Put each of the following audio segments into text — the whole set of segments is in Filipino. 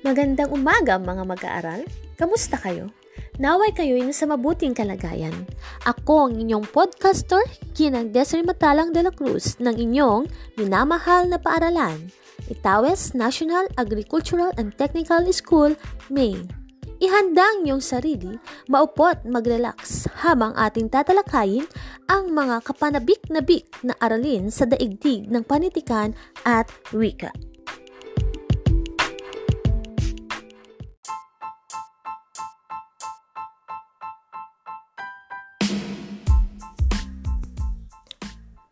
Magandang umaga mga mag-aaral. Kamusta kayo? Naway kayo nasa mabuting kalagayan. Ako ang inyong podcaster, Kinang Desiree Matalang de la Cruz ng inyong minamahal na paaralan, Itawes National Agricultural and Technical School, Maine. Ihanda ang sarili, maupot mag-relax habang ating tatalakayin ang mga kapanabik-nabik na aralin sa daigdig ng panitikan at wika.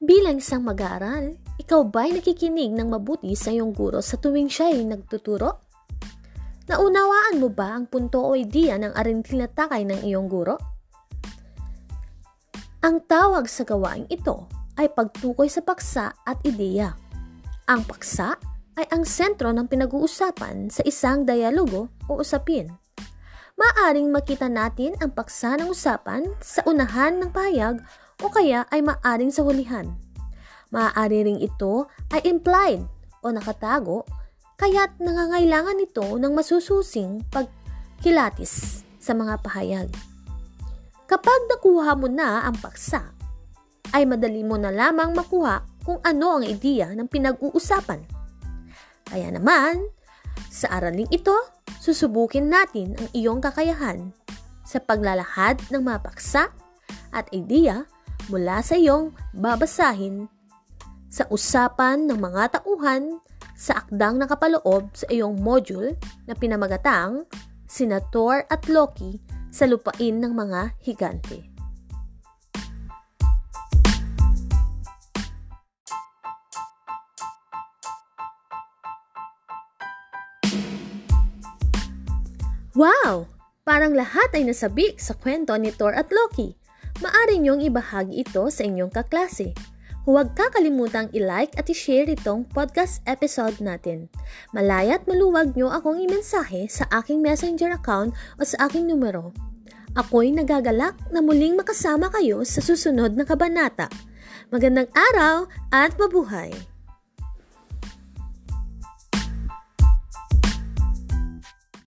Bilang isang mag-aaral, ikaw ba'y nakikinig ng mabuti sa iyong guro sa tuwing siya ay nagtuturo? Naunawaan mo ba ang punto o ideya ng arintil na takay ng iyong guro? Ang tawag sa gawaing ito ay pagtukoy sa paksa at ideya. Ang paksa ay ang sentro ng pinag-uusapan sa isang dialogo o usapin. Maaring makita natin ang paksa ng usapan sa unahan ng pahayag o kaya ay maaring sa hulihan. Maaari ring ito ay implied o nakatago kaya't nangangailangan ito ng masususing pagkilatis sa mga pahayag. Kapag nakuha mo na ang paksa, ay madali mo na lamang makuha kung ano ang ideya ng pinag-uusapan. Kaya naman, sa araling ito, susubukin natin ang iyong kakayahan sa paglalahad ng mga paksa at ideya mula sa iyong babasahin sa usapan ng mga tauhan sa akdang nakapaloob sa iyong module na pinamagatang Senator at Loki sa lupain ng mga higante. Wow! Parang lahat ay nasabik sa kwento ni Thor at Loki. Maaari niyong ibahagi ito sa inyong kaklase. Huwag kakalimutang i-like at i-share itong podcast episode natin. Malaya at maluwag niyo akong imensahe sa aking messenger account o sa aking numero. Ako'y nagagalak na muling makasama kayo sa susunod na kabanata. Magandang araw at mabuhay!